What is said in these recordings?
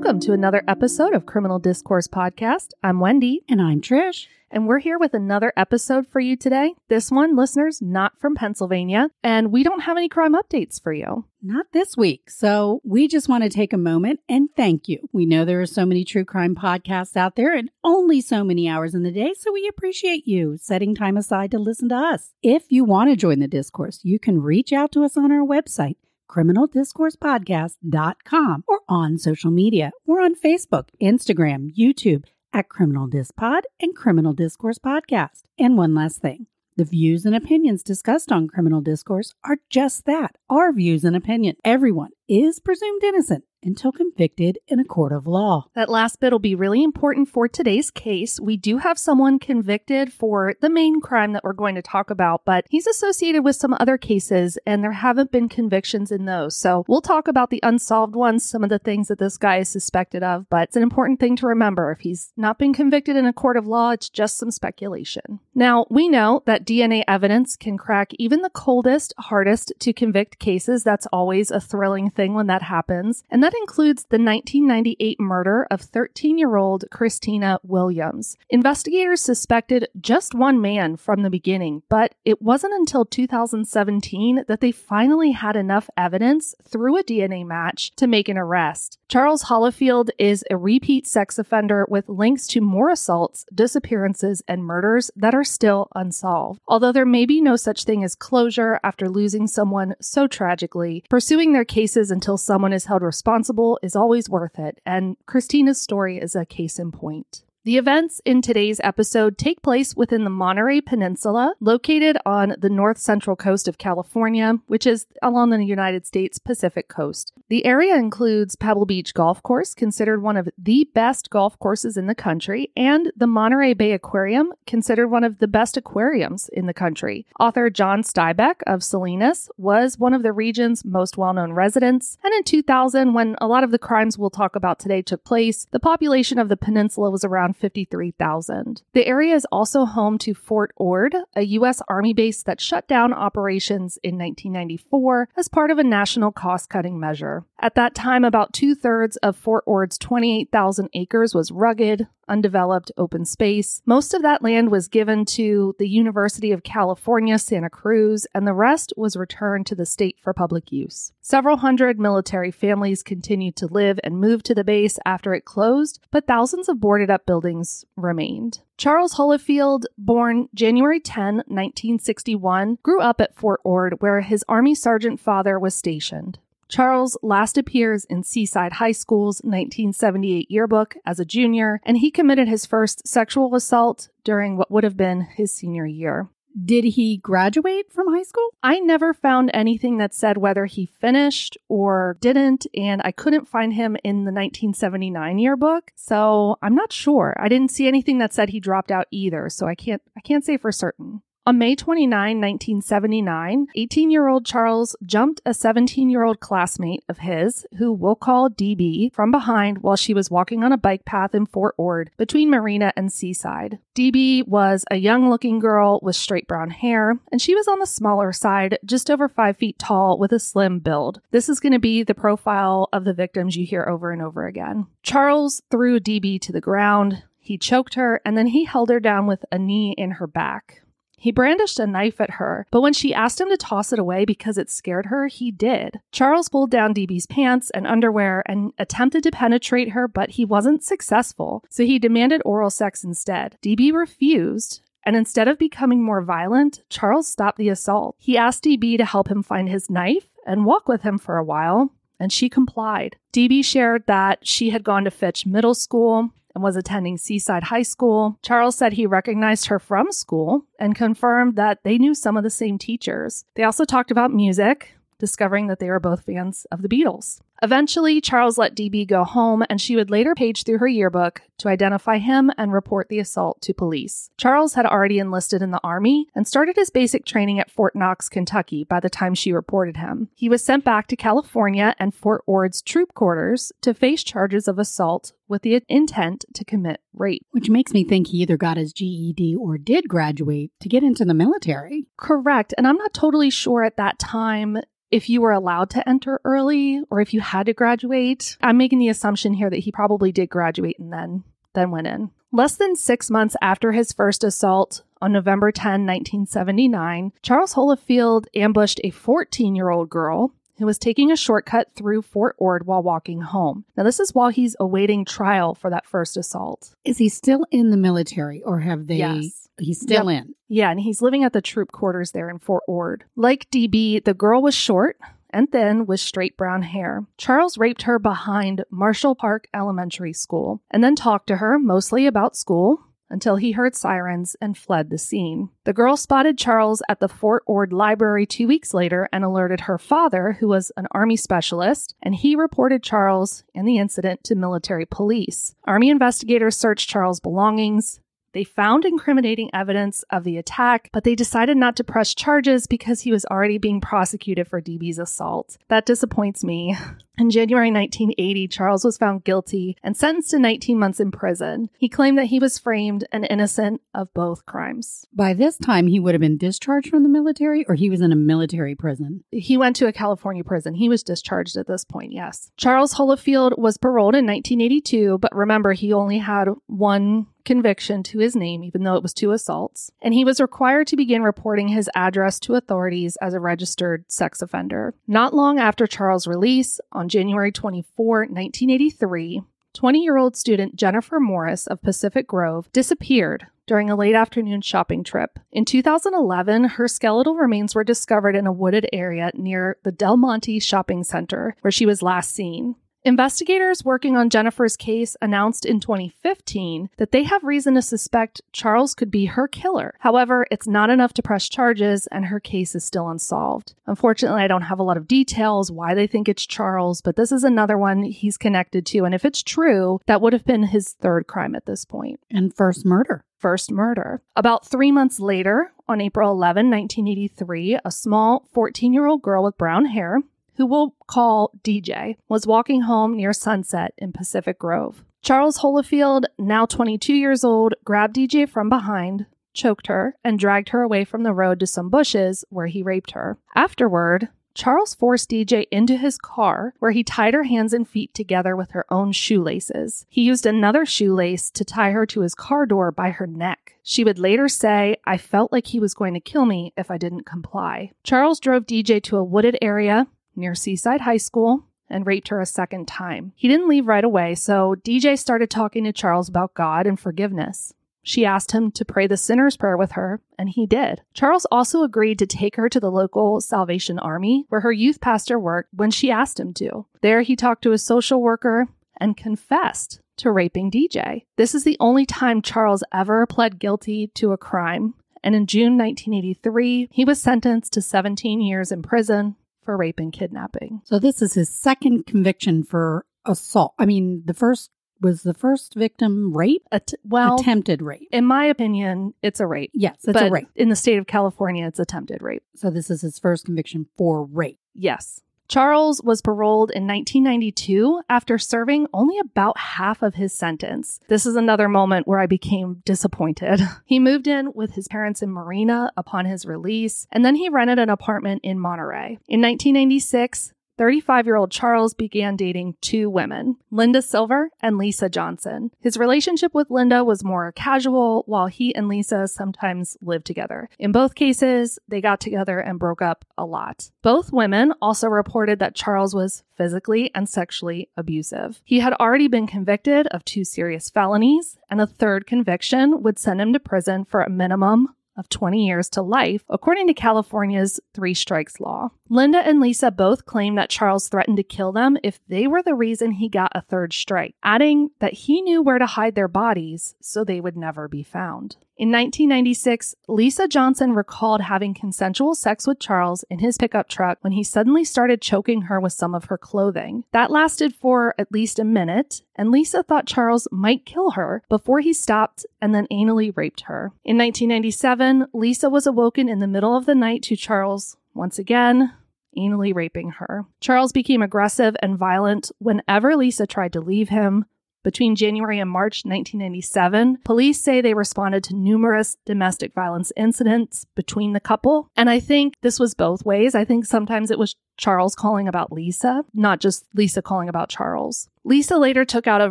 welcome to another episode of Criminal Discourse Podcast. I'm Wendy, And I'm Trish. and we're here with another episode for you today. This one, listeners, not from Pennsylvania, and we don't have any crime updates for you. Not this week. So we just want to take a moment and thank you. We know there are so many true crime podcasts out there and only so many hours in the day. So we appreciate you setting time aside to listen to us. If you want to join the discourse, you can reach out to us on our website, criminaldiscoursepodcast.com or on social media. We're on Facebook, Instagram, YouTube at Criminal Disc Pod and Criminal Discourse Podcast. And one last thing. The views and opinions discussed on Criminal Discourse are just that, our views and opinion. Everyone is presumed innocent until convicted in a court of law. That last bit will be really important for today's case. We do have someone convicted for the main crime that we're going to talk about, but he's associated with some other cases and there haven't been convictions in those. So we'll talk about the unsolved ones, some of the things that this guy is suspected of, but it's an important thing to remember. If he's not been convicted in a court of law, it's just some speculation. Now, we know that DNA evidence can crack even the coldest, hardest to convict cases. That's always a thrilling thing when that happens. And that includes the 1998 murder of 13 year old Christina Williams. Investigators suspected just one man from the beginning, but it wasn't until 2017 that they finally had enough evidence through a DNA match to make an arrest. Charles Holifield is a repeat sex offender with links to more assaults, disappearances, and murders that are still unsolved. Although there may be no such thing as closure after losing someone so tragically, pursuing their cases until someone is held responsible is always worth it, and Christina's story is a case in point. The events in today's episode take place within the Monterey Peninsula, located on the north central coast of California, which is along the United States Pacific coast. The area includes Pebble Beach Golf Course, considered one of the best golf courses in the country, and the Monterey Bay Aquarium, considered one of the best aquariums in the country. Author John Steinbeck of Salinas was one of the region's most well known residents, and in 2000, when a lot of the crimes we'll talk about today took place, the population of the peninsula was around 53,000. The area is also home to Fort Ord, a U.S. Army base that shut down operations in 1994 as part of a national cost cutting measure. At that time, about two thirds of Fort Ord's 28,000 acres was rugged, undeveloped open space. Most of that land was given to the University of California, Santa Cruz, and the rest was returned to the state for public use. Several hundred military families continued to live and move to the base after it closed, but thousands of boarded up buildings remained. Charles Holifield, born January 10, 1961, grew up at Fort Ord, where his Army sergeant father was stationed. Charles last appears in Seaside High School's 1978 yearbook as a junior, and he committed his first sexual assault during what would have been his senior year. Did he graduate from high school? I never found anything that said whether he finished or didn't, and I couldn't find him in the 1979 yearbook, so I'm not sure. I didn't see anything that said he dropped out either, so I can't I can't say for certain. On May 29, 1979, 18 year old Charles jumped a 17 year old classmate of his, who we'll call DB, from behind while she was walking on a bike path in Fort Ord between Marina and Seaside. DB was a young looking girl with straight brown hair, and she was on the smaller side, just over 5 feet tall with a slim build. This is going to be the profile of the victims you hear over and over again. Charles threw DB to the ground. He choked her and then he held her down with a knee in her back. He brandished a knife at her, but when she asked him to toss it away because it scared her, he did. Charles pulled down DB's pants and underwear and attempted to penetrate her, but he wasn't successful, so he demanded oral sex instead. DB refused. And instead of becoming more violent, Charles stopped the assault. He asked DB to help him find his knife and walk with him for a while, and she complied. DB shared that she had gone to Fitch Middle School and was attending Seaside High School. Charles said he recognized her from school and confirmed that they knew some of the same teachers. They also talked about music, discovering that they were both fans of the Beatles. Eventually, Charles let DB go home, and she would later page through her yearbook to identify him and report the assault to police. Charles had already enlisted in the Army and started his basic training at Fort Knox, Kentucky by the time she reported him. He was sent back to California and Fort Ord's troop quarters to face charges of assault with the intent to commit rape. Which makes me think he either got his GED or did graduate to get into the military. Correct. And I'm not totally sure at that time if you were allowed to enter early or if you had to graduate. I'm making the assumption here that he probably did graduate and then then went in. Less than six months after his first assault, on November 10, 1979, Charles Holifield ambushed a 14 year old girl who was taking a shortcut through Fort Ord while walking home. Now, this is while he's awaiting trial for that first assault. Is he still in the military or have they? Yes. He's still in. Yeah, and he's living at the troop quarters there in Fort Ord. Like DB, the girl was short and thin with straight brown hair. Charles raped her behind Marshall Park Elementary School and then talked to her mostly about school until he heard sirens and fled the scene. The girl spotted Charles at the Fort Ord Library two weeks later and alerted her father, who was an Army specialist, and he reported Charles and the incident to military police. Army investigators searched Charles' belongings. They found incriminating evidence of the attack, but they decided not to press charges because he was already being prosecuted for DB's assault. That disappoints me. In January 1980, Charles was found guilty and sentenced to 19 months in prison. He claimed that he was framed and innocent of both crimes. By this time, he would have been discharged from the military or he was in a military prison. He went to a California prison. He was discharged at this point, yes. Charles Holifield was paroled in 1982, but remember, he only had one conviction to his name, even though it was two assaults, and he was required to begin reporting his address to authorities as a registered sex offender. Not long after Charles' release, on January 24, 1983, 20 year old student Jennifer Morris of Pacific Grove disappeared during a late afternoon shopping trip. In 2011, her skeletal remains were discovered in a wooded area near the Del Monte Shopping Center, where she was last seen. Investigators working on Jennifer's case announced in 2015 that they have reason to suspect Charles could be her killer. However, it's not enough to press charges, and her case is still unsolved. Unfortunately, I don't have a lot of details why they think it's Charles, but this is another one he's connected to. And if it's true, that would have been his third crime at this point. And first murder. First murder. About three months later, on April 11, 1983, a small 14 year old girl with brown hair who we'll call DJ, was walking home near sunset in Pacific Grove. Charles Holifield, now 22 years old, grabbed DJ from behind, choked her, and dragged her away from the road to some bushes where he raped her. Afterward, Charles forced DJ into his car, where he tied her hands and feet together with her own shoelaces. He used another shoelace to tie her to his car door by her neck. She would later say, I felt like he was going to kill me if I didn't comply. Charles drove DJ to a wooded area near Seaside High School and raped her a second time. He didn't leave right away, so DJ started talking to Charles about God and forgiveness. She asked him to pray the sinner's prayer with her, and he did. Charles also agreed to take her to the local Salvation Army, where her youth pastor worked, when she asked him to. There, he talked to a social worker and confessed to raping DJ. This is the only time Charles ever pled guilty to a crime, and in June 1983, he was sentenced to 17 years in prison for rape and kidnapping. So this is his second conviction for assault. I mean, the first was the first victim rape? Att- well, attempted rape. in my opinion, it's a rape. Yes, it's but a rape. in the state of California, it's attempted rape. So this is his first conviction for rape. Yes. Charles was paroled in 1992 after serving only about half of his sentence. This is another moment where I became disappointed. He moved in with his parents in Marina upon his release, and then he rented an apartment in Monterey. In 1996, 35 year old Charles began dating two women, Linda Silver and Lisa Johnson. His relationship with Linda was more casual, while he and Lisa sometimes lived together. In both cases, they got together and broke up a lot. Both women also reported that Charles was physically and sexually abusive. He had already been convicted of two serious felonies, and a third conviction would send him to prison for a minimum of 20 years to life, according to California's three strikes law. Linda and Lisa both claim that Charles threatened to kill them if they were the reason he got a third strike, adding that he knew where to hide their bodies so they would never be found. In 1996, Lisa Johnson recalled having consensual sex with Charles in his pickup truck when he suddenly started choking her with some of her clothing. That lasted for at least a minute, and Lisa thought Charles might kill her before he stopped and then anally raped her. In 1997, Lisa was awoken in the middle of the night to Charles once again anally raping her. Charles became aggressive and violent whenever Lisa tried to leave him, Between January and March 1997, police say they responded to numerous domestic violence incidents between the couple. And I think this was both ways. I think sometimes it was Charles calling about Lisa, not just Lisa calling about Charles. Lisa later took out a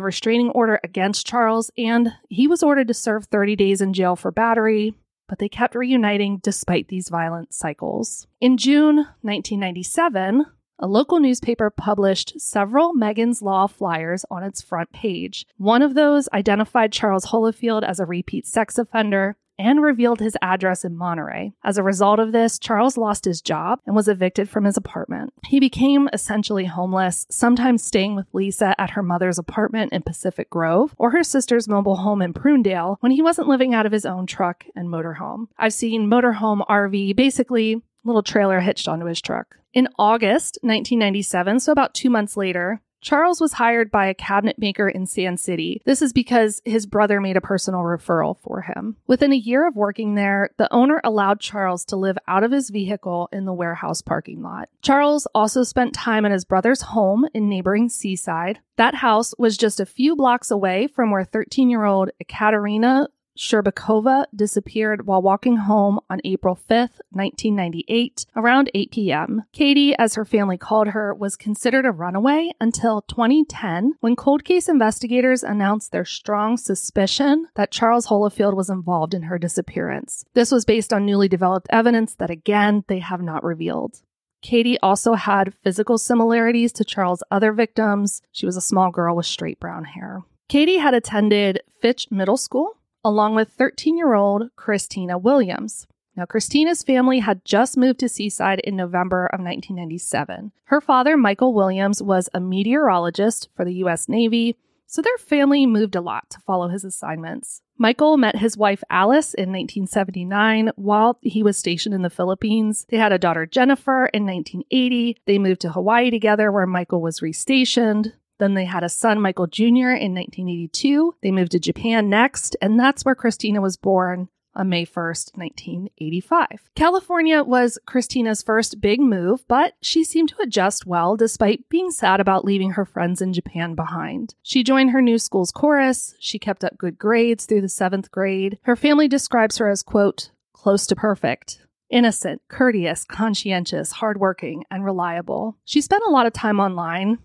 restraining order against Charles, and he was ordered to serve 30 days in jail for battery, but they kept reuniting despite these violent cycles. In June 1997, a local newspaper published several Megan's Law flyers on its front page. One of those identified Charles Holifield as a repeat sex offender and revealed his address in Monterey. As a result of this, Charles lost his job and was evicted from his apartment. He became essentially homeless, sometimes staying with Lisa at her mother's apartment in Pacific Grove or her sister's mobile home in Prunedale when he wasn't living out of his own truck and motorhome. I've seen motorhome, RV, basically little trailer hitched onto his truck. In August 1997, so about two months later, Charles was hired by a cabinet maker in Sand City. This is because his brother made a personal referral for him. Within a year of working there, the owner allowed Charles to live out of his vehicle in the warehouse parking lot. Charles also spent time at his brother's home in neighboring Seaside. That house was just a few blocks away from where 13 year old Ekaterina Sherbakova disappeared while walking home on April 5th, 1998, around 8 p.m. Katie, as her family called her, was considered a runaway until 2010 when cold case investigators announced their strong suspicion that Charles Holifield was involved in her disappearance. This was based on newly developed evidence that, again, they have not revealed. Katie also had physical similarities to Charles' other victims. She was a small girl with straight brown hair. Katie had attended Fitch Middle School along with 13 year old Christina Williams. Now, Christina's family had just moved to Seaside in November of 1997. Her father, Michael Williams, was a meteorologist for the U.S. Navy, so their family moved a lot to follow his assignments. Michael met his wife Alice in 1979 while he was stationed in the Philippines. They had a daughter Jennifer in 1980. They moved to Hawaii together where Michael was restationed. Then they had a son, Michael Jr., in 1982. They moved to Japan next, and that's where Christina was born on May 1st, 1985. California was Christina's first big move, but she seemed to adjust well despite being sad about leaving her friends in Japan behind. She joined her new school's chorus. She kept up good grades through the seventh grade. Her family describes her as, quote, close to perfect. Innocent, courteous, conscientious, hardworking, and reliable. She spent a lot of time online,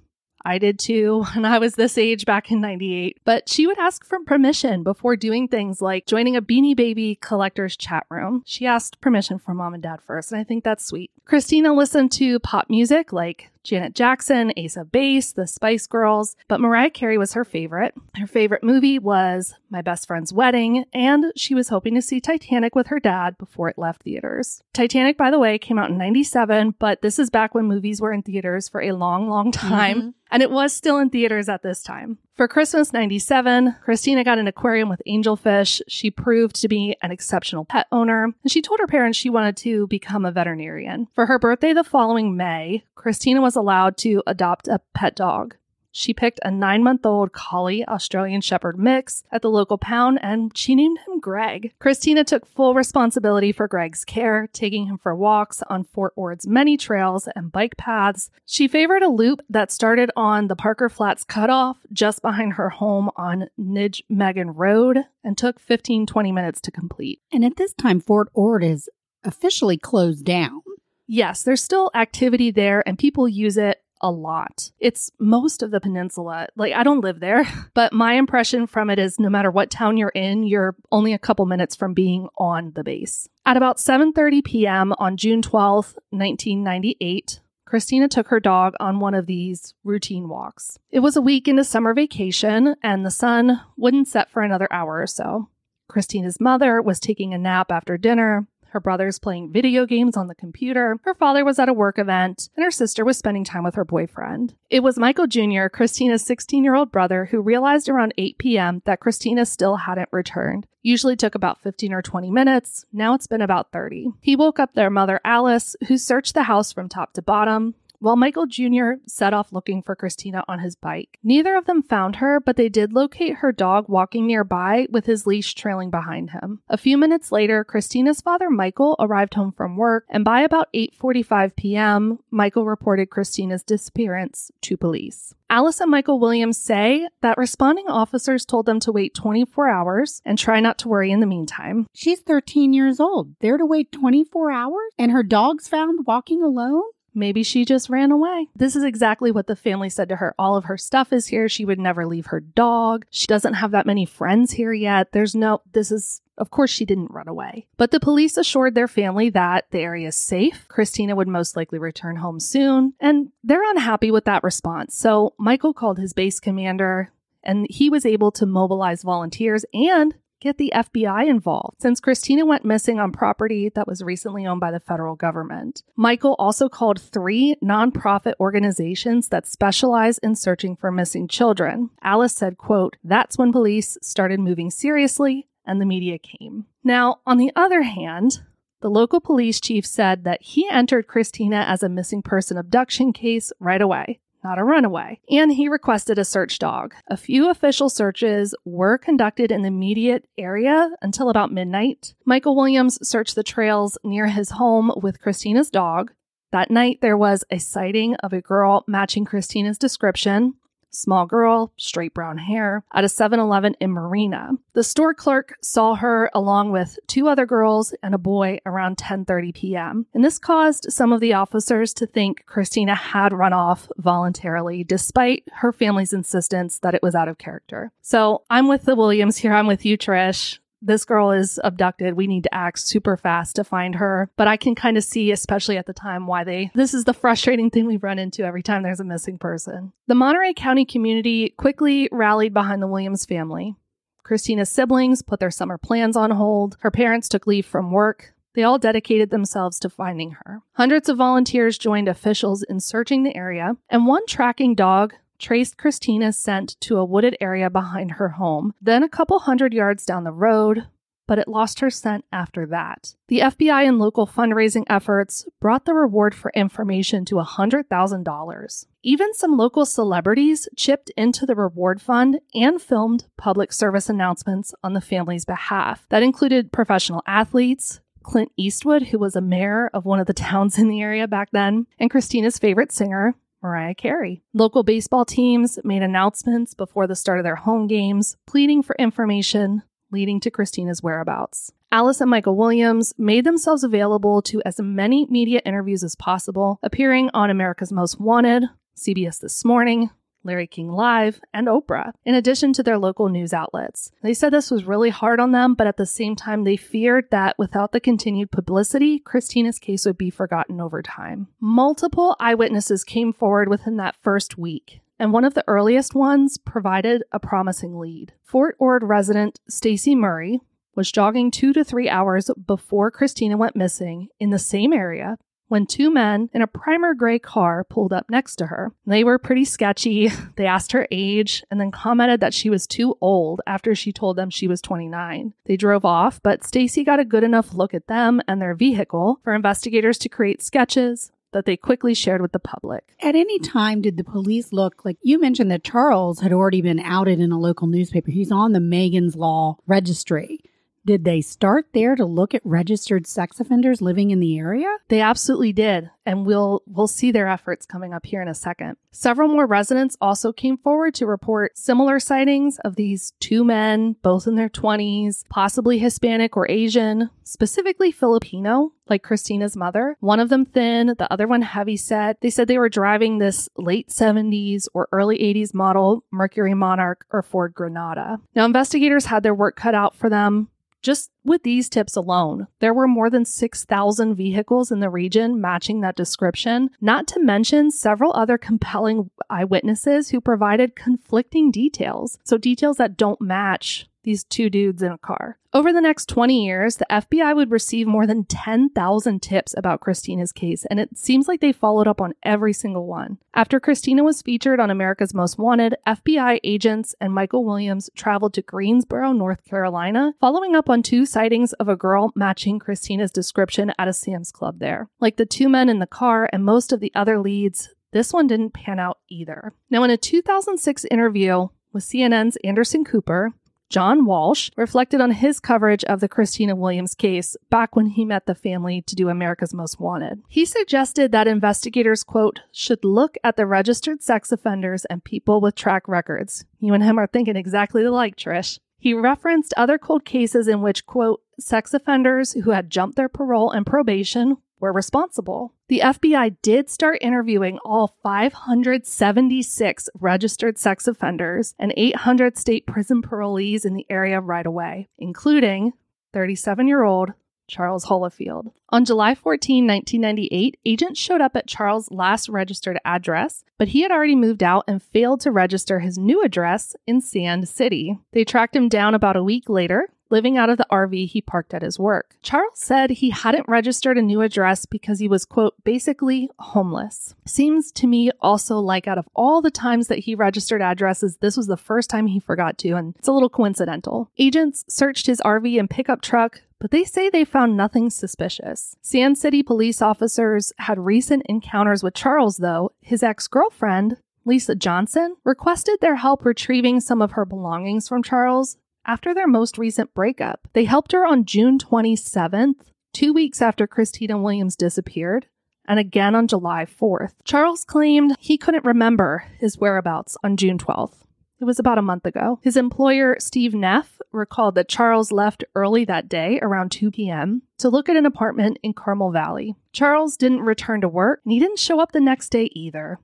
I did too when I was this age back in 98. But she would ask for permission before doing things like joining a Beanie Baby collector's chat room. She asked permission from mom and dad first, and I think that's sweet. Christina listened to pop music like Janet Jackson, Ace of Base, the Spice Girls, but Mariah Carey was her favorite. Her favorite movie was My Best Friend's Wedding, and she was hoping to see Titanic with her dad before it left theaters. Titanic, by the way, came out in 97, but this is back when movies were in theaters for a long, long time. Mm-hmm and it was still in theaters at this time. For Christmas 97, Christina got an aquarium with angelfish. She proved to be an exceptional pet owner, and she told her parents she wanted to become a veterinarian. For her birthday the following May, Christina was allowed to adopt a pet dog. She picked a nine month old collie Australian Shepherd mix at the local pound and she named him Greg. Christina took full responsibility for Greg's care, taking him for walks on Fort Ord's many trails and bike paths. She favored a loop that started on the Parker Flats cutoff just behind her home on Nijmegen Road and took 15 20 minutes to complete. And at this time, Fort Ord is officially closed down. Yes, there's still activity there and people use it a lot. It's most of the peninsula. Like I don't live there, but my impression from it is no matter what town you're in, you're only a couple minutes from being on the base. At about 7:30 p.m. on June 12th, 1998, Christina took her dog on one of these routine walks. It was a week into summer vacation and the sun wouldn't set for another hour or so. Christina's mother was taking a nap after dinner her brother's playing video games on the computer, her father was at a work event, and her sister was spending time with her boyfriend. It was Michael Jr., Christina's 16 year old brother, who realized around 8 p.m. that Christina still hadn't returned. Usually took about 15 or 20 minutes. Now it's been about 30. He woke up their mother, Alice, who searched the house from top to bottom, while Michael Jr. set off looking for Christina on his bike. Neither of them found her, but they did locate her dog walking nearby with his leash trailing behind him. A few minutes later, Christina's father Michael arrived home from work, and by about 8:45 p.m., Michael reported Christina's disappearance to police. Alice and Michael Williams say that responding officers told them to wait 24 hours and try not to worry in the meantime. She's 13 years old. There to wait 24 hours? And her dog's found walking alone? Maybe she just ran away. This is exactly what the family said to her. All of her stuff is here. She would never leave her dog. She doesn't have that many friends here yet. There's no, this is of course, she didn't run away. But the police assured their family that the area is safe. Christina would most likely return home soon, and they're unhappy with that response. So Michael called his base commander, and he was able to mobilize volunteers and get the FBI involved since Christina went missing on property that was recently owned by the federal government. Michael also called three nonprofit organizations that specialize in searching for missing children. Alice said, quote, that's when police started moving seriously and the media came. Now, on the other hand, the local police chief said that he entered Christina as a missing person abduction case right away, not a runaway, and he requested a search dog. A few official searches were conducted in the immediate area until about midnight. Michael Williams searched the trails near his home with Christina's dog. That night, there was a sighting of a girl matching Christina's description small girl, straight brown hair, at a 7 Eleven in Marina. The store clerk saw her along with two other girls and a boy around 10:30 p.m. And this caused some of the officers to think Christina had run off voluntarily despite her family's insistence that it was out of character. So, I'm with the Williams here. I'm with you Trish this girl is abducted. We need to act super fast to find her. But I can kind of see, especially at the time, why they, this is the frustrating thing we run into every time there's a missing person. The Monterey County community quickly rallied behind the Williams family. Christina's siblings put their summer plans on hold. Her parents took leave from work. They all dedicated themselves to finding her. Hundreds of volunteers joined officials in searching the area, and one tracking dog traced Christina's scent to a wooded area behind her home, then a couple hundred yards down the road, but it lost her scent after that. The FBI and local fundraising efforts brought the reward for information to $100,000. Even some local celebrities chipped into the reward fund and filmed public service announcements on the family's behalf. That included professional athletes, Clint Eastwood, who was a mayor of one of the towns in the area back then, and Christina's favorite singer, Mariah Carey. Local baseball teams made announcements before the start of their home games, pleading for information leading to Christina's whereabouts. Alice and Michael Williams made themselves available to as many media interviews as possible, appearing on America's Most Wanted, CBS This Morning, Larry King Live, and Oprah, in addition to their local news outlets. They said this was really hard on them, but at the same time, they feared that without the continued publicity, Christina's case would be forgotten over time. Multiple eyewitnesses came forward within that first week, and one of the earliest ones provided a promising lead. Fort Ord resident Stacy Murray was jogging two to three hours before Christina went missing in the same area when two men in a primer gray car pulled up next to her. They were pretty sketchy. They asked her age and then commented that she was too old after she told them she was 29. They drove off, but Stacy got a good enough look at them and their vehicle for investigators to create sketches that they quickly shared with the public. At any time, did the police look like you mentioned that Charles had already been outed in a local newspaper? He's on the Megan's Law registry. Did they start there to look at registered sex offenders living in the area? They absolutely did, and we'll we'll see their efforts coming up here in a second. Several more residents also came forward to report similar sightings of these two men, both in their 20s, possibly Hispanic or Asian, specifically Filipino, like Christina's mother. One of them thin, the other one heavy set. They said they were driving this late 70s or early 80s model Mercury Monarch or Ford Granada. Now investigators had their work cut out for them. Just with these tips alone, there were more than 6,000 vehicles in the region matching that description, not to mention several other compelling eyewitnesses who provided conflicting details. So, details that don't match these two dudes in a car. Over the next 20 years, the FBI would receive more than 10,000 tips about Christina's case, and it seems like they followed up on every single one. After Christina was featured on America's Most Wanted, FBI agents and Michael Williams traveled to Greensboro, North Carolina, following up on two sightings of a girl matching Christina's description at a Sam's Club there. Like the two men in the car and most of the other leads, this one didn't pan out either. Now, in a 2006 interview with CNN's Anderson Cooper, John Walsh reflected on his coverage of the Christina Williams case back when he met the family to do America's Most Wanted. He suggested that investigators, quote, should look at the registered sex offenders and people with track records. You and him are thinking exactly alike, Trish. He referenced other cold cases in which, quote, sex offenders who had jumped their parole and probation were responsible. The FBI did start interviewing all 576 registered sex offenders and 800 state prison parolees in the area right away, including 37 year old Charles Holifield. On July 14, 1998, agents showed up at Charles' last registered address, but he had already moved out and failed to register his new address in Sand City. They tracked him down about a week later living out of the RV he parked at his work. Charles said he hadn't registered a new address because he was, quote, basically homeless. Seems to me also like out of all the times that he registered addresses, this was the first time he forgot to, and it's a little coincidental. Agents searched his RV and pickup truck, but they say they found nothing suspicious. Sand City police officers had recent encounters with Charles, though. His ex girlfriend, Lisa Johnson, requested their help retrieving some of her belongings from Charles, after their most recent breakup. They helped her on June 27th, two weeks after Christina Williams disappeared, and again on July 4th. Charles claimed he couldn't remember his whereabouts on June 12th. It was about a month ago. His employer, Steve Neff, recalled that Charles left early that day, around 2 p.m., to look at an apartment in Carmel Valley. Charles didn't return to work, and he didn't show up the next day either.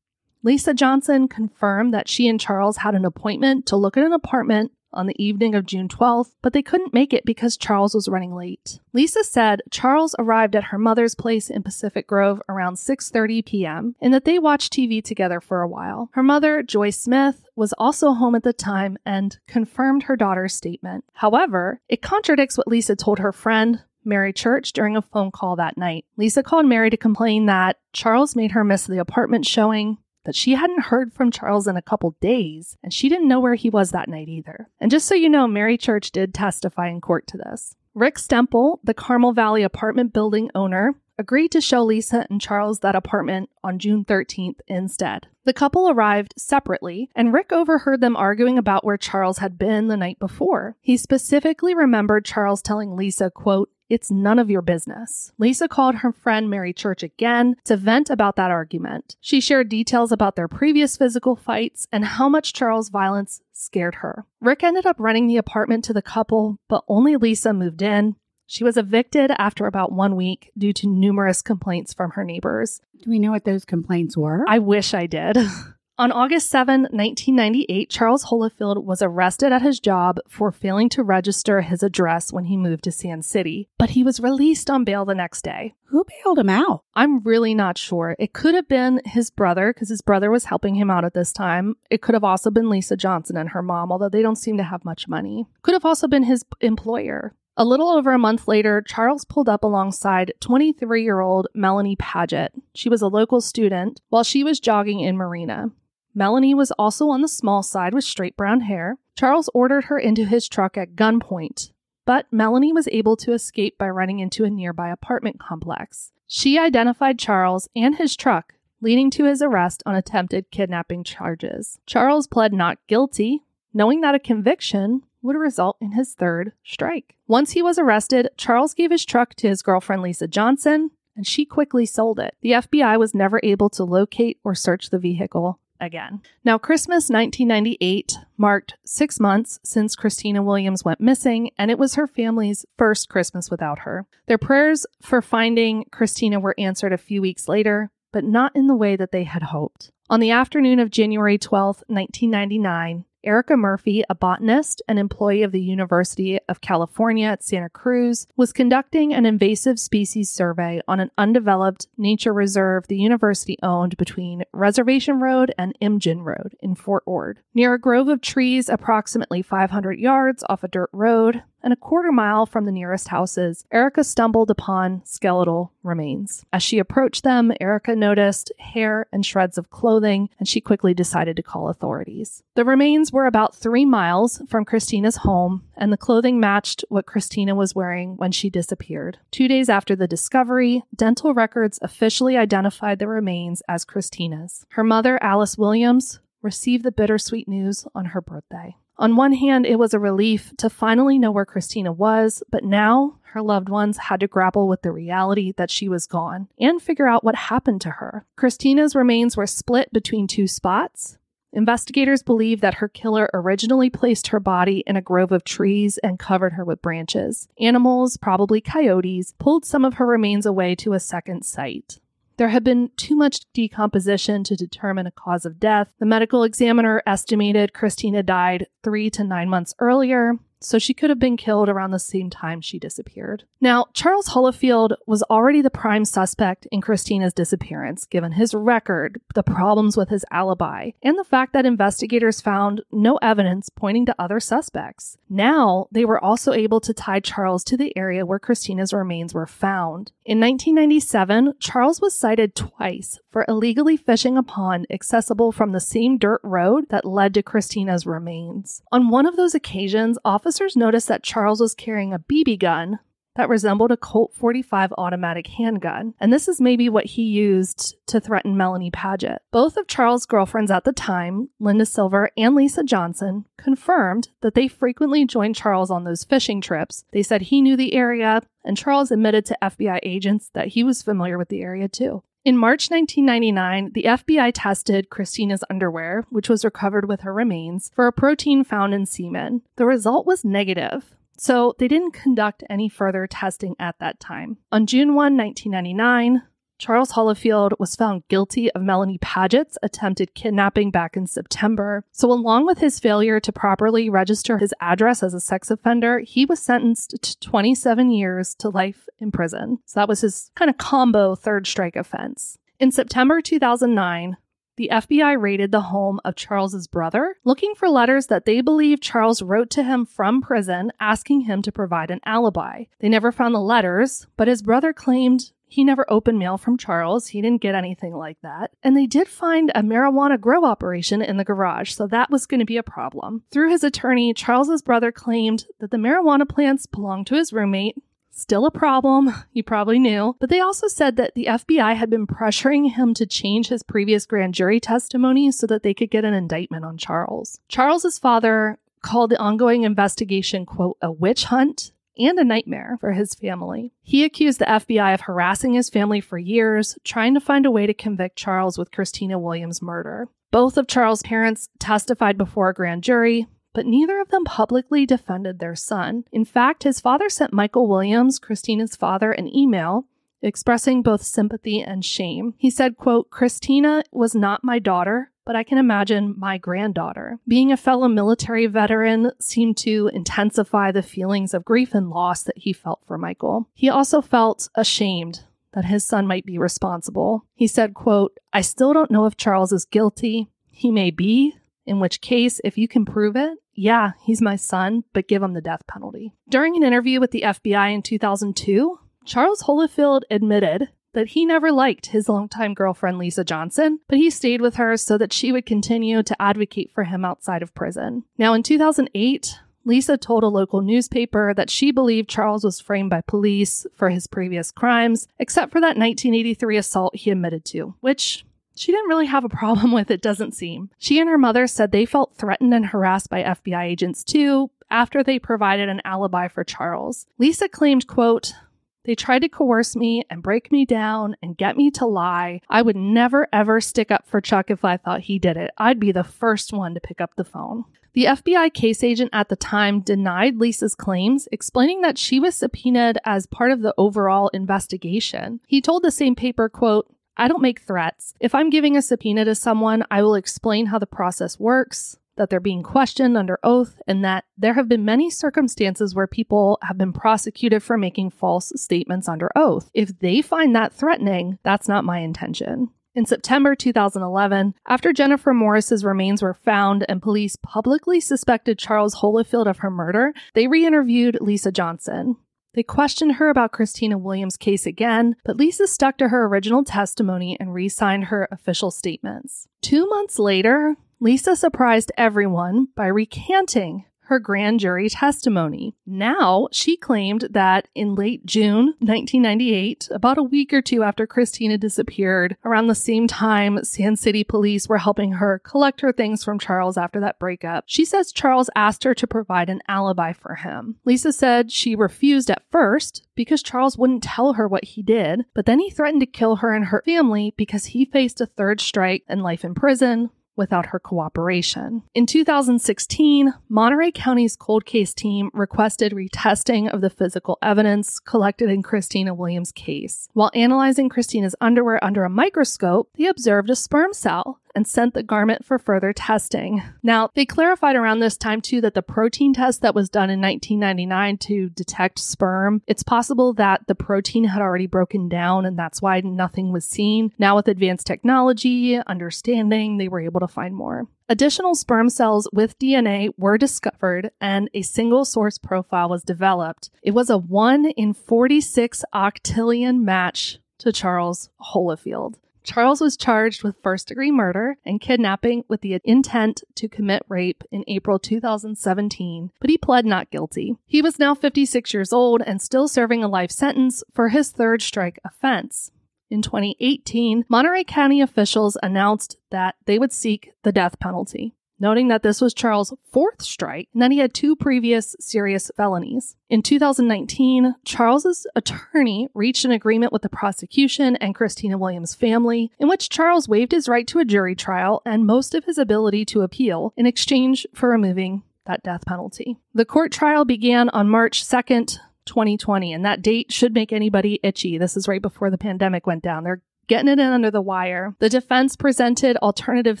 Lisa Johnson confirmed that she and Charles had an appointment to look at an apartment on the evening of June 12th, but they couldn't make it because Charles was running late. Lisa said Charles arrived at her mother's place in Pacific Grove around 6:30 p.m. and that they watched TV together for a while. Her mother, Joy Smith, was also home at the time and confirmed her daughter's statement. However, it contradicts what Lisa told her friend, Mary Church during a phone call that night. Lisa called Mary to complain that Charles made her miss the apartment showing that she hadn't heard from Charles in a couple days, and she didn't know where he was that night either. And just so you know, Mary Church did testify in court to this. Rick Stemple, the Carmel Valley apartment building owner, agreed to show Lisa and Charles that apartment on June 13th instead. The couple arrived separately, and Rick overheard them arguing about where Charles had been the night before. He specifically remembered Charles telling Lisa, quote, it's none of your business. Lisa called her friend Mary Church again to vent about that argument. She shared details about their previous physical fights and how much Charles' violence scared her. Rick ended up renting the apartment to the couple, but only Lisa moved in. She was evicted after about one week due to numerous complaints from her neighbors. Do we know what those complaints were? I wish I did. On August 7, 1998, Charles Holifield was arrested at his job for failing to register his address when he moved to Sand City, but he was released on bail the next day. Who bailed him out? I'm really not sure. It could have been his brother because his brother was helping him out at this time. It could have also been Lisa Johnson and her mom, although they don't seem to have much money. Could have also been his employer. A little over a month later, Charles pulled up alongside 23 year old Melanie Paget. She was a local student while she was jogging in Marina. Melanie was also on the small side with straight brown hair. Charles ordered her into his truck at gunpoint, but Melanie was able to escape by running into a nearby apartment complex. She identified Charles and his truck, leading to his arrest on attempted kidnapping charges. Charles pled not guilty, knowing that a conviction would result in his third strike. Once he was arrested, Charles gave his truck to his girlfriend Lisa Johnson, and she quickly sold it. The FBI was never able to locate or search the vehicle again. Now, Christmas 1998 marked six months since Christina Williams went missing, and it was her family's first Christmas without her. Their prayers for finding Christina were answered a few weeks later, but not in the way that they had hoped. On the afternoon of January 12, 1999, Erica Murphy, a botanist and employee of the University of California at Santa Cruz, was conducting an invasive species survey on an undeveloped nature reserve the university owned between Reservation Road and Imjin Road in Fort Ord. Near a grove of trees approximately 500 yards off a dirt road, and a quarter mile from the nearest houses, Erica stumbled upon skeletal remains. As she approached them, Erica noticed hair and shreds of clothing, and she quickly decided to call authorities. The remains were about three miles from Christina's home, and the clothing matched what Christina was wearing when she disappeared. Two days after the discovery, dental records officially identified the remains as Christina's. Her mother, Alice Williams, received the bittersweet news on her birthday. On one hand, it was a relief to finally know where Christina was, but now her loved ones had to grapple with the reality that she was gone and figure out what happened to her. Christina's remains were split between two spots. Investigators believe that her killer originally placed her body in a grove of trees and covered her with branches. Animals, probably coyotes, pulled some of her remains away to a second site. There had been too much decomposition to determine a cause of death. The medical examiner estimated Christina died three to nine months earlier, so she could have been killed around the same time she disappeared. Now, Charles Holifield was already the prime suspect in Christina's disappearance, given his record, the problems with his alibi, and the fact that investigators found no evidence pointing to other suspects. Now, they were also able to tie Charles to the area where Christina's remains were found. In 1997, Charles was cited twice for illegally fishing a pond accessible from the same dirt road that led to Christina's remains. On one of those occasions, officers noticed that Charles was carrying a BB gun that resembled a Colt 45 automatic handgun, and this is maybe what he used to threaten Melanie Paget. Both of Charles' girlfriends at the time, Linda Silver and Lisa Johnson, confirmed that they frequently joined Charles on those fishing trips. They said he knew the area, and Charles admitted to FBI agents that he was familiar with the area too. In March 1999, the FBI tested Christina's underwear, which was recovered with her remains, for a protein found in semen. The result was negative, so they didn't conduct any further testing at that time. On June 1, 1999, Charles Holifield was found guilty of Melanie Paget's attempted kidnapping back in September. So, along with his failure to properly register his address as a sex offender, he was sentenced to 27 years to life in prison. So, that was his kind of combo third strike offense. In September 2009, the FBI raided the home of Charles's brother, looking for letters that they believe Charles wrote to him from prison asking him to provide an alibi. They never found the letters, but his brother claimed he never opened mail from Charles. He didn't get anything like that. And they did find a marijuana grow operation in the garage, so that was going to be a problem. Through his attorney, Charles's brother claimed that the marijuana plants belonged to his roommate, Still a problem, you probably knew. But they also said that the FBI had been pressuring him to change his previous grand jury testimony so that they could get an indictment on Charles. Charles's father called the ongoing investigation, quote, a witch hunt and a nightmare for his family. He accused the FBI of harassing his family for years, trying to find a way to convict Charles with Christina Williams' murder. Both of Charles' parents testified before a grand jury, but neither of them publicly defended their son. In fact, his father sent Michael Williams, Christina's father, an email expressing both sympathy and shame. He said, quote, Christina was not my daughter, but I can imagine my granddaughter. Being a fellow military veteran seemed to intensify the feelings of grief and loss that he felt for Michael. He also felt ashamed that his son might be responsible. He said, quote, I still don't know if Charles is guilty. He may be, in which case, if you can prove it, yeah, he's my son, but give him the death penalty. During an interview with the FBI in 2002, Charles Holifield admitted that he never liked his longtime girlfriend Lisa Johnson, but he stayed with her so that she would continue to advocate for him outside of prison. Now, in 2008, Lisa told a local newspaper that she believed Charles was framed by police for his previous crimes, except for that 1983 assault he admitted to, which she didn't really have a problem with, it doesn't seem. She and her mother said they felt threatened and harassed by FBI agents too after they provided an alibi for Charles. Lisa claimed, quote, they tried to coerce me and break me down and get me to lie. I would never ever stick up for Chuck if I thought he did it. I'd be the first one to pick up the phone. The FBI case agent at the time denied Lisa's claims, explaining that she was subpoenaed as part of the overall investigation. He told the same paper, quote, I don't make threats. If I'm giving a subpoena to someone, I will explain how the process works. That they're being questioned under oath, and that there have been many circumstances where people have been prosecuted for making false statements under oath. If they find that threatening, that's not my intention. In September 2011, after Jennifer Morris's remains were found and police publicly suspected Charles Holifield of her murder, they re interviewed Lisa Johnson. They questioned her about Christina Williams' case again, but Lisa stuck to her original testimony and re signed her official statements. Two months later, Lisa surprised everyone by recanting her grand jury testimony. Now, she claimed that in late June 1998, about a week or two after Christina disappeared, around the same time Sand City police were helping her collect her things from Charles after that breakup, she says Charles asked her to provide an alibi for him. Lisa said she refused at first because Charles wouldn't tell her what he did, but then he threatened to kill her and her family because he faced a third strike and life in prison, without her cooperation. In 2016, Monterey County's cold case team requested retesting of the physical evidence collected in Christina Williams' case. While analyzing Christina's underwear under a microscope, they observed a sperm cell and sent the garment for further testing. Now, they clarified around this time too that the protein test that was done in 1999 to detect sperm, it's possible that the protein had already broken down and that's why nothing was seen. Now, with advanced technology, understanding, they were able to find more. Additional sperm cells with DNA were discovered and a single source profile was developed. It was a 1 in 46 octillion match to Charles Holifield. Charles was charged with first degree murder and kidnapping with the intent to commit rape in April 2017, but he pled not guilty. He was now 56 years old and still serving a life sentence for his third strike offense. In 2018, Monterey County officials announced that they would seek the death penalty noting that this was Charles' fourth strike and that he had two previous serious felonies. In 2019, Charles's attorney reached an agreement with the prosecution and Christina Williams' family in which Charles waived his right to a jury trial and most of his ability to appeal in exchange for removing that death penalty. The court trial began on March 2nd, 2020, and that date should make anybody itchy. This is right before the pandemic went down. They're getting it in under the wire. The defense presented alternative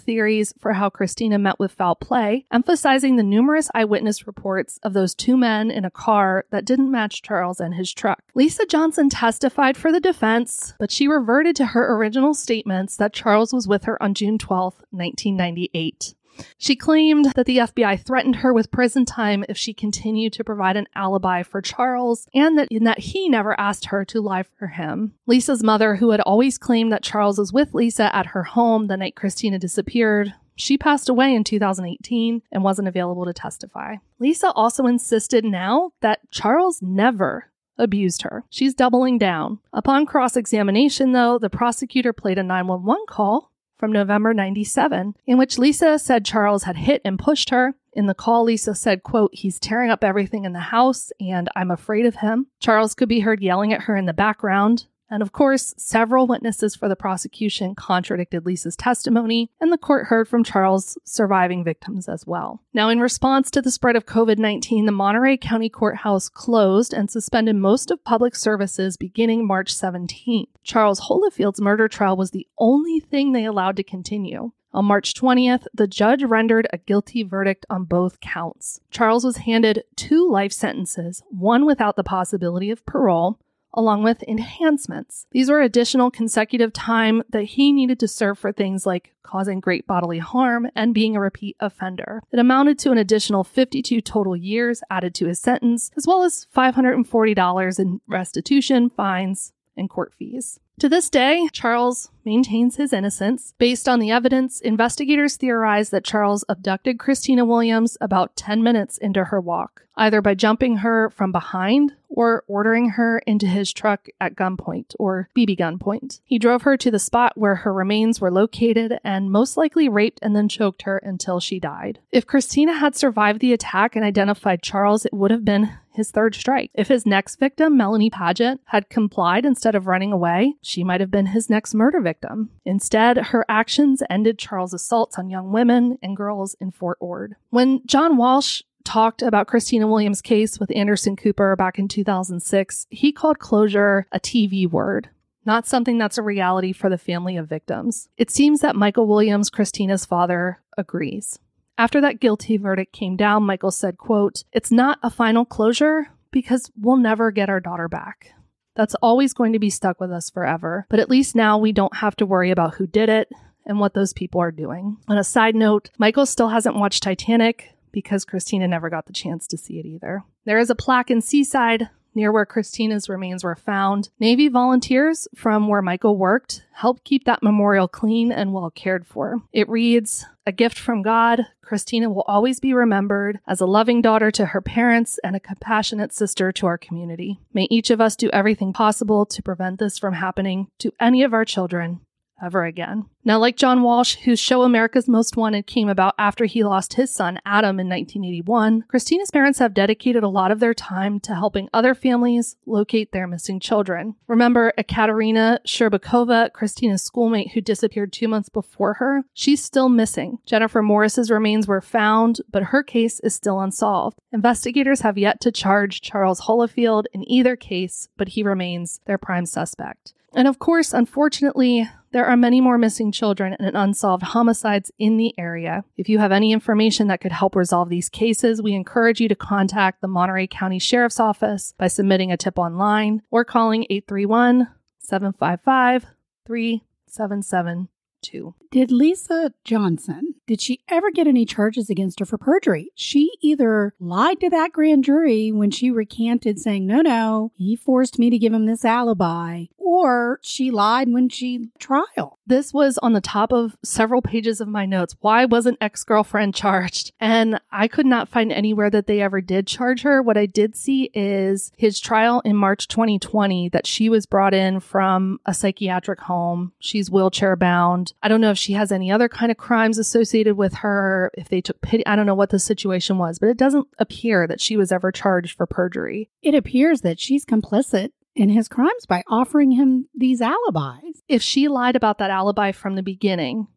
theories for how Christina met with foul play, emphasizing the numerous eyewitness reports of those two men in a car that didn't match Charles and his truck. Lisa Johnson testified for the defense, but she reverted to her original statements that Charles was with her on June 12, 1998. She claimed that the FBI threatened her with prison time if she continued to provide an alibi for Charles and that in that he never asked her to lie for him. Lisa's mother, who had always claimed that Charles was with Lisa at her home the night Christina disappeared, she passed away in 2018 and wasn't available to testify. Lisa also insisted now that Charles never abused her. She's doubling down. Upon cross examination, though, the prosecutor played a 911 call from November 97, in which Lisa said Charles had hit and pushed her. In the call, Lisa said, quote, he's tearing up everything in the house and I'm afraid of him. Charles could be heard yelling at her in the background. And of course, several witnesses for the prosecution contradicted Lisa's testimony, and the court heard from Charles' surviving victims as well. Now, in response to the spread of COVID 19, the Monterey County Courthouse closed and suspended most of public services beginning March 17th. Charles Holifield's murder trial was the only thing they allowed to continue. On March 20th, the judge rendered a guilty verdict on both counts. Charles was handed two life sentences, one without the possibility of parole, along with enhancements. These were additional consecutive time that he needed to serve for things like causing great bodily harm and being a repeat offender. It amounted to an additional 52 total years added to his sentence, as well as $540 in restitution, fines, and court fees. To this day, Charles maintains his innocence. Based on the evidence, investigators theorize that Charles abducted Christina Williams about 10 minutes into her walk, either by jumping her from behind or ordering her into his truck at gunpoint or BB gunpoint. He drove her to the spot where her remains were located and most likely raped and then choked her until she died. If Christina had survived the attack and identified Charles, it would have been his third strike. If his next victim, Melanie Paget, had complied instead of running away, she might have been his next murder victim. Instead, her actions ended Charles' assaults on young women and girls in Fort Ord. When John Walsh talked about Christina Williams' case with Anderson Cooper back in 2006, he called closure a TV word not something that's a reality for the family of victims. It seems that Michael Williams, Christina's father, agrees. After that guilty verdict came down, Michael said, quote, It's not a final closure because we'll never get our daughter back. That's always going to be stuck with us forever. But at least now we don't have to worry about who did it and what those people are doing. On a side note, Michael still hasn't watched Titanic because Christina never got the chance to see it either. There is a plaque in Seaside near where Christina's remains were found. Navy volunteers from where Michael worked helped keep that memorial clean and well cared for. It reads, A gift from God, Christina will always be remembered as a loving daughter to her parents and a compassionate sister to our community. May each of us do everything possible to prevent this from happening to any of our children ever again. Now, like John Walsh, whose show America's Most Wanted came about after he lost his son Adam in 1981, Christina's parents have dedicated a lot of their time to helping other families locate their missing children. Remember Ekaterina Sherbakova, Christina's schoolmate who disappeared two months before her? She's still missing. Jennifer Morris's remains were found, but her case is still unsolved. Investigators have yet to charge Charles Holifield in either case, but he remains their prime suspect. And of course, unfortunately, there are many more missing children and unsolved homicides in the area. If you have any information that could help resolve these cases, we encourage you to contact the Monterey County Sheriff's Office by submitting a tip online or calling 831 755 3772. Did Lisa Johnson, did she ever get any charges against her for perjury? She either lied to that grand jury when she recanted saying, no, no, he forced me to give him this alibi, or she lied when she trial. This was on the top of several pages of my notes. Why wasn't ex girlfriend charged? And I could not find anywhere that they ever did charge her. What I did see is his trial in March 2020 that she was brought in from a psychiatric home. She's wheelchair bound. I don't know if she has any other kind of crimes associated with her, if they took pity. I don't know what the situation was, but it doesn't appear that she was ever charged for perjury. It appears that she's complicit in his crimes by offering him these alibis. If she lied about that alibi from the beginning,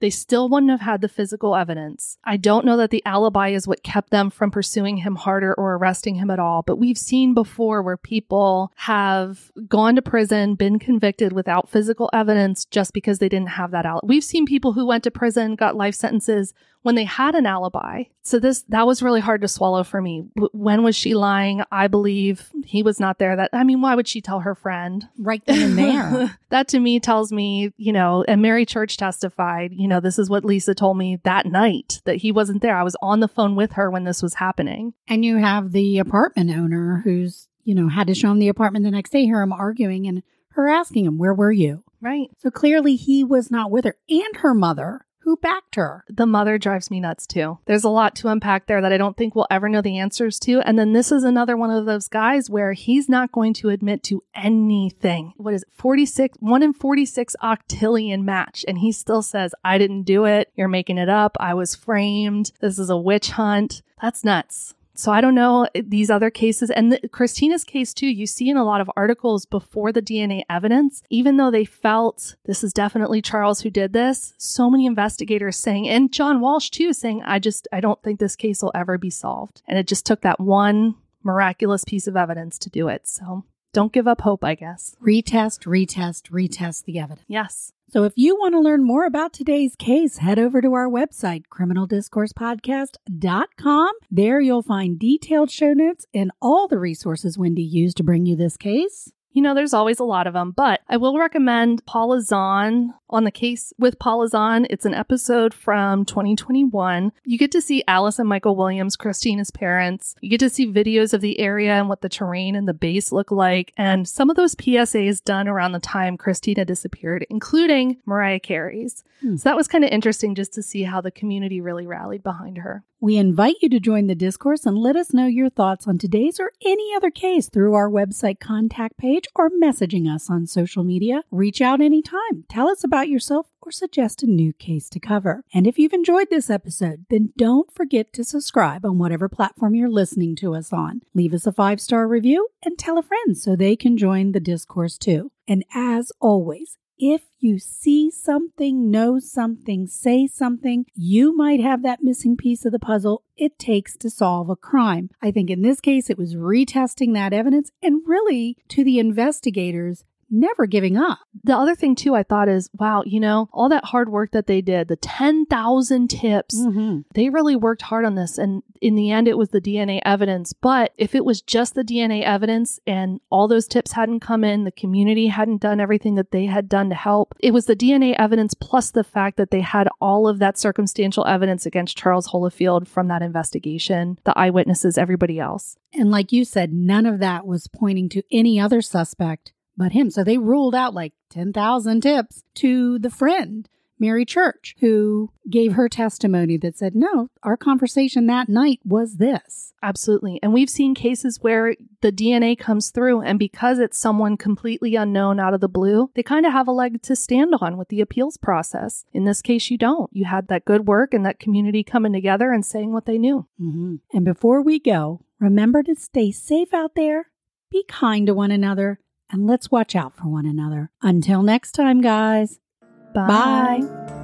they still wouldn't have had the physical evidence. I don't know that the alibi is what kept them from pursuing him harder or arresting him at all, but we've seen before where people have gone to prison, been convicted without physical evidence just because they didn't have that alibi. We've seen people who went to prison, got life sentences when they had an alibi. So this that was really hard to swallow for me. When was she lying? I believe he was not there. That I mean, why would she tell her friend? Right then and there. that to me tells me, you know, and Mary Church testified, you know, this is what Lisa told me that night that he wasn't there. I was on the phone with her when this was happening. and you have the apartment owner who's, you know, had to show him the apartment the next day, hear him arguing and her asking him, Where were you? Right. So clearly he was not with her and her mother who backed her. The mother drives me nuts too. There's a lot to unpack there that I don't think we'll ever know the answers to. And then this is another one of those guys where he's not going to admit to anything. What is it? 46, one in 46 octillion match. And he still says, I didn't do it. You're making it up. I was framed. This is a witch hunt. That's nuts. So I don't know eh, these other cases and the, Christina's case too. You see in a lot of articles before the DNA evidence, even though they felt this is definitely Charles who did this, so many investigators saying, and John Walsh too, saying, I just, I don't think this case will ever be solved. And it just took that one miraculous piece of evidence to do it. So don't give up hope, I guess. Retest, retest, retest the evidence. Yes. So if you want to learn more about today's case, head over to our website, criminaldiscoursepodcast.com. There you'll find detailed show notes and all the resources Wendy used to bring you this case. You know, there's always a lot of them, but I will recommend Paula Zahn on the case with Paula Zahn. It's an episode from 2021. You get to see Alice and Michael Williams, Christina's parents. You get to see videos of the area and what the terrain and the base look like, and some of those PSAs done around the time Christina disappeared, including Mariah Carey's. Hmm. So that was kind of interesting just to see how the community really rallied behind her. We invite you to join the discourse and let us know your thoughts on today's or any other case through our website contact page or messaging us on social media. Reach out anytime. Tell us about yourself or suggest a new case to cover. And if you've enjoyed this episode, then don't forget to subscribe on whatever platform you're listening to us on. Leave us a five star review and tell a friend so they can join the discourse too. And as always, if you see something, know something, say something, you might have that missing piece of the puzzle it takes to solve a crime. I think in this case, it was retesting that evidence and really to the investigators never giving up. The other thing, too, I thought is wow, you know, all that hard work that they did, the 10,000 tips, Mm-hmm. they really worked hard on this. And in the end, it was the DNA evidence. But if it was just the DNA evidence and all those tips hadn't come in, the community hadn't done everything that they had done to help, it was the DNA evidence plus the fact that they had all of that circumstantial evidence against Charles Holifield from that investigation, the eyewitnesses, everybody else. And like you said, none of that was pointing to any other suspect but him. So they ruled out like 10,000 tips to the friend, Mary Church, who gave her testimony that said, no, our conversation that night was this. Absolutely. And we've seen cases where the DNA comes through, and because it's someone completely unknown out of the blue, they kind of have a leg to stand on with the appeals process. In this case, you don't. You had that good work and that community coming together and saying what they knew. Mm-hmm. And before we go, remember to stay safe out there, be kind to one another, and let's watch out for one another. Until next time, guys. Bye. Bye.